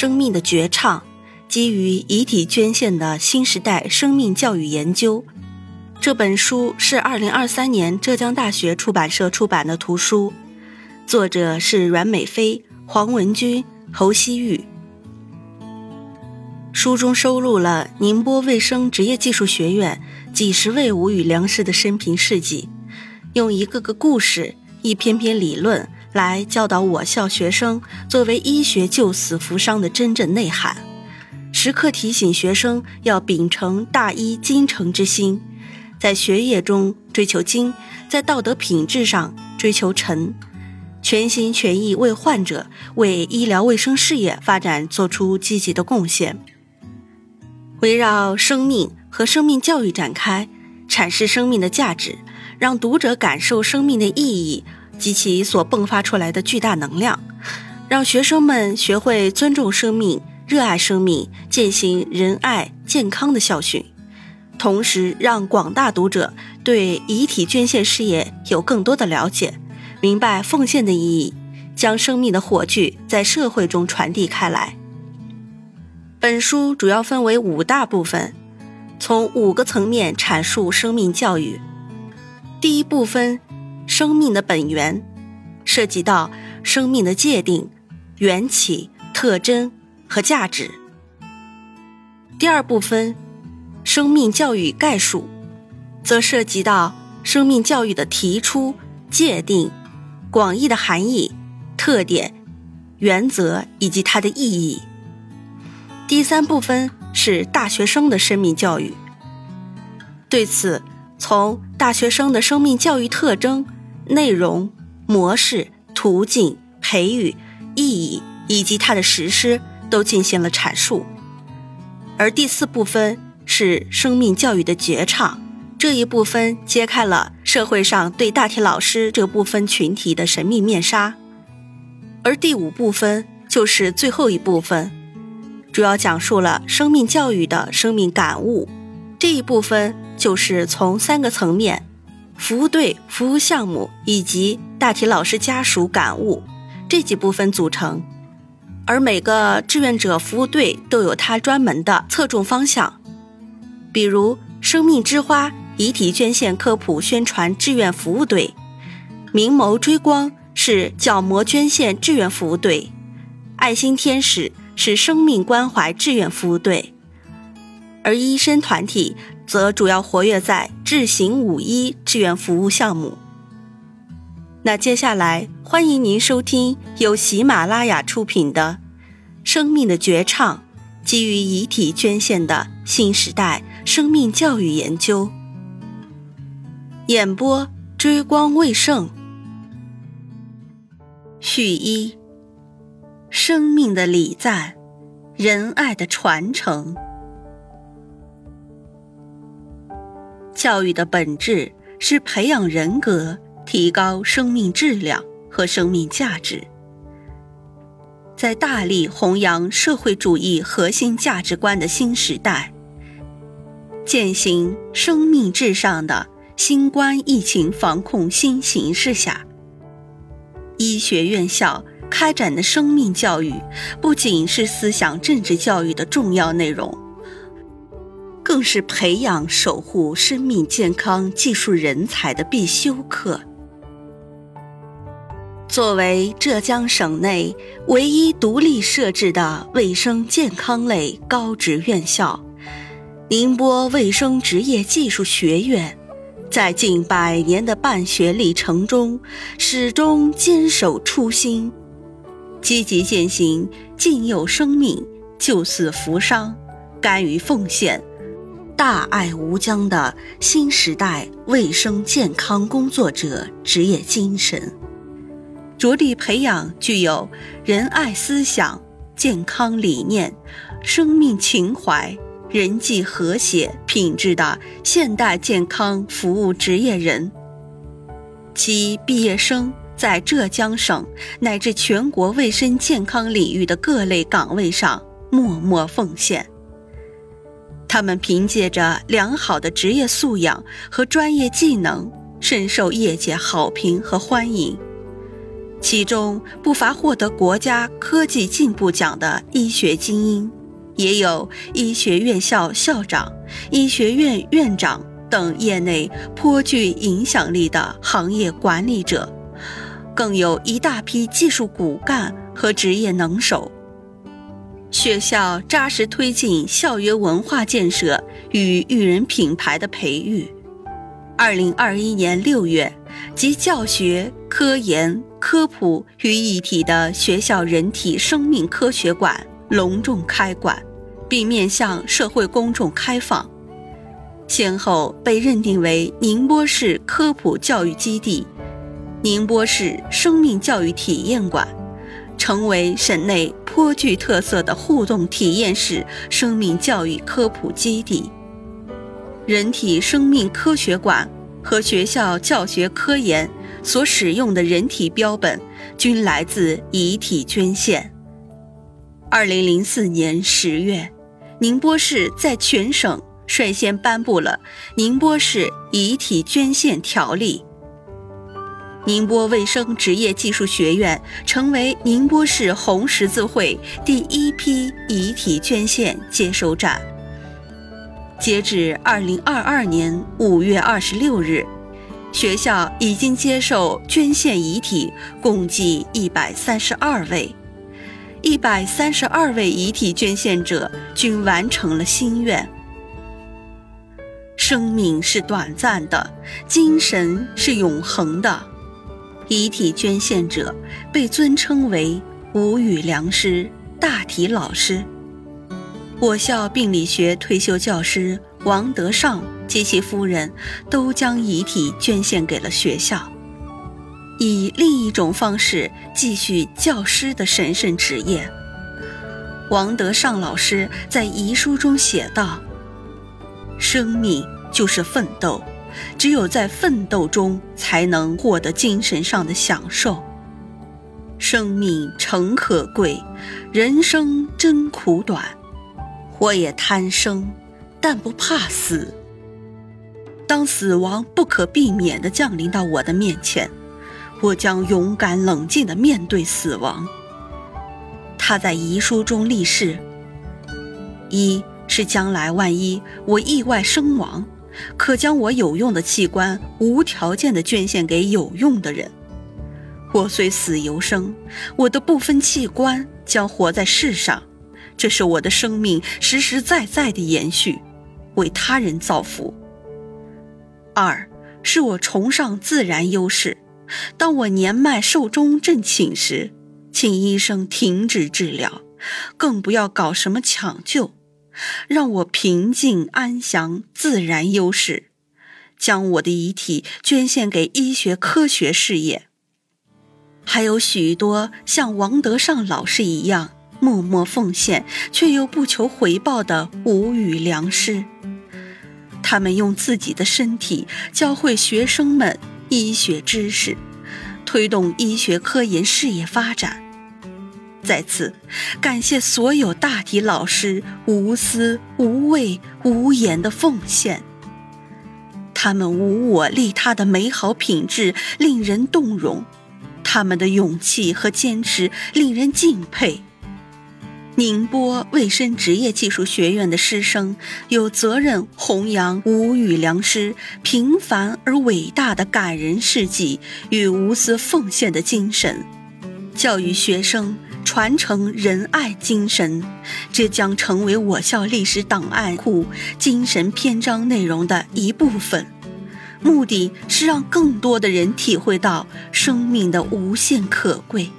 生命的绝唱》，基于遗体捐献的新时代生命教育研究。这本书是二零二三年浙江大学出版社出版的图书，作者是阮美飞、黄文军、侯希玉。书中收录了宁波卫生职业技术学院几十位无语良师的生平事迹，用一个个故事、一篇篇理论来教导我校学生作为医学救死扶伤的真正内涵，时刻提醒学生要秉承大医精诚之心，在学业中追求精，在道德品质上追求诚，全心全意为患者、为医疗卫生事业发展做出积极的贡献。围绕生命和生命教育展开，阐释生命的价值，让读者感受生命的意义及其所迸发出来的巨大能量，让学生们学会尊重生命、热爱生命、践行仁爱、健康的校训，同时让广大读者对遗体捐献事业有更多的了解，明白奉献的意义，将生命的火炬在社会中传递开来。本书主要分为五大部分，从五个层面阐述生命教育。第一部分，生命的本源，涉及到生命的界定、缘起、特征和价值。第二部分，生命教育概述，则涉及到生命教育的提出、界定、广义的含义、特点、原则以及它的意义。第三部分是大学生的生命教育。对此，从大学生的生命教育特征、内容、模式、途径、培育、意义以及它的实施都进行了阐述。而第四部分是生命教育的绝唱，这一部分揭开了社会上对大体老师这部分群体的神秘面纱。而第五部分就是最后一部分。主要讲述了生命教育的生命感悟，这一部分就是从三个层面：服务队、服务项目以及大体老师家属感悟这几部分组成。而每个志愿者服务队都有它专门的侧重方向，比如“生命之花”遗体捐献科普宣传志愿服务队，“明眸追光”是角膜捐献志愿服务队，“爱心天使”。是生命关怀志愿服务队，而医生团体则主要活跃在智行五一志愿服务项目。那接下来，欢迎您收听由喜马拉雅出品的《生命的绝唱》，基于遗体捐献的新时代生命教育研究。演播：追光未盛。序一。生命的礼赞，仁爱的传承。教育的本质是培养人格，提高生命质量和生命价值。在大力弘扬社会主义核心价值观的新时代，践行生命至上的新冠疫情防控新形势下，医学院校。开展的生命教育不仅是思想政治教育的重要内容，更是培养守护生命健康技术人才的必修课。作为浙江省内唯一独立设置的卫生健康类高职院校，宁波卫生职业技术学院，在近百年的办学历程中，始终坚守初心。积极践行敬佑生命、救死扶伤、甘于奉献、大爱无疆的新时代卫生健康工作者职业精神，着力培养具有仁爱思想、健康理念、生命情怀、人际和谐品质的现代健康服务职业人，其毕业生。在浙江省乃至全国卫生健康领域的各类岗位上默默奉献，他们凭借着良好的职业素养和专业技能，深受业界好评和欢迎。其中不乏获得国家科技进步奖的医学精英，也有医学院校校长、医学院院长等业内颇具影响力的行业管理者，更有一大批技术骨干和职业能手。学校扎实推进校园文化建设与育人品牌的培育。二零二一年六月，集教学、科研、科普于一体的学校人体生命科学馆隆重开馆，并面向社会公众开放，先后被认定为宁波市科普教育基地、宁波市生命教育体验馆。成为省内颇具特色的互动体验式生命教育科普基地。人体生命科学馆和学校教学科研所使用的人体标本均来自遗体捐献。二零零四年十月，宁波市在全省率先颁布了《宁波市遗体捐献条例》。宁波卫生职业技术学院成为宁波市红十字会第一批遗体捐献接收站。截至二零二二年五月二十六日，学校已经接受捐献遗体共计一百三十二位，一百三十二位遗体捐献者均完成了心愿。生命是短暂的，精神是永恒的。遗体捐献者被尊称为“无语良师”、“大体老师”。我校病理学退休教师王德尚及其夫人都将遗体捐献给了学校，以另一种方式继续教师的神圣职业。王德尚老师在遗书中写道：“生命就是奋斗。”只有在奋斗中，才能获得精神上的享受。生命诚可贵，人生真苦短。我也贪生，但不怕死。当死亡不可避免地降临到我的面前，我将勇敢冷静地面对死亡。他在遗书中立誓：一是将来万一我意外身亡。可将我有用的器官无条件地捐献给有用的人。我虽死犹生，我的部分器官将活在世上，这是我的生命实实在在的延续，为他人造福。二是我崇尚自然优势，当我年迈寿终正寝时，请医生停止治疗，更不要搞什么抢救。让我平静安详，自然优势，将我的遗体捐献给医学科学事业。还有许多像王德尚老师一样默默奉献却又不求回报的无语良师，他们用自己的身体教会学生们医学知识，推动医学科研事业发展。在此，感谢所有大体老师无私、无畏、无言的奉献。他们无我利他的美好品质令人动容，他们的勇气和坚持令人敬佩。宁波卫生职业技术学院的师生有责任弘扬无语良师平凡而伟大的感人事迹与无私奉献的精神，教育学生。传承仁爱精神，这将成为我校历史档案库精神篇章内容的一部分。目的是让更多的人体会到生命的无限可贵。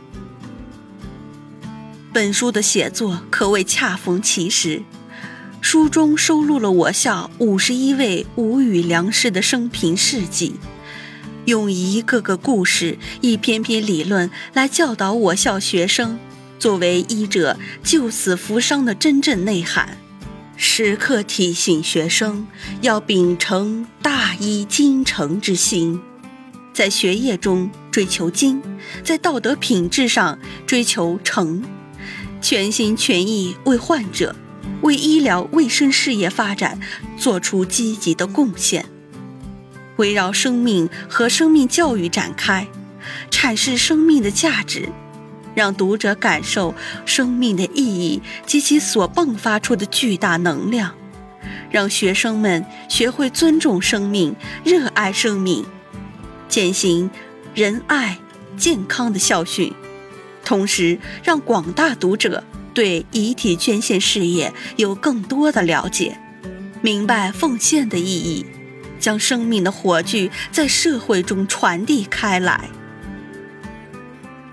本书的写作可谓恰逢其时，书中收录了我校五十一位无语良师的生平事迹，用一个个故事、一篇篇理论来教导我校学生。作为医者救死扶伤的真正内涵，时刻提醒学生要秉承大医精诚之心，在学业中追求精，在道德品质上追求诚，全心全意为患者、为医疗卫生事业发展做出积极的贡献。围绕生命和生命教育展开。阐释生命的价值，让读者感受生命的意义及其所迸发出的巨大能量，让学生们学会尊重生命、热爱生命，践行仁爱、健康的校训，同时让广大读者对遗体捐献事业有更多的了解，明白奉献的意义。将生命的火炬在社会中传递开来。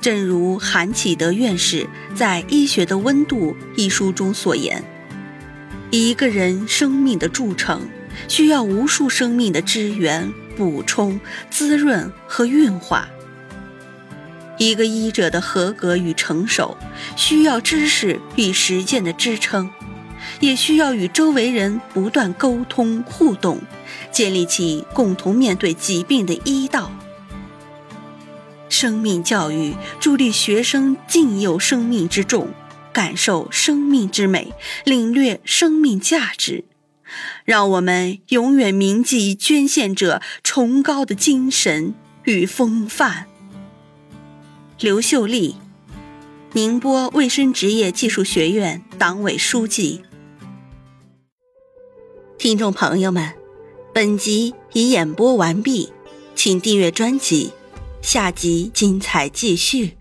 正如韩启德院士在《医学的温度》一书中所言：“一个人生命的铸成，需要无数生命的支援、补充、滋润和运化。一个医者的合格与成熟，需要知识与实践的支撑。”也需要与周围人不断沟通互动，建立起共同面对疾病的医道。生命教育助力学生尽有生命之重，感受生命之美，领略生命价值。让我们永远铭记捐献者崇高的精神与风范。刘秀丽，宁波卫生职业技术学院党委书记。听众朋友们，本集已演播完毕，请订阅专辑，下集精彩继续。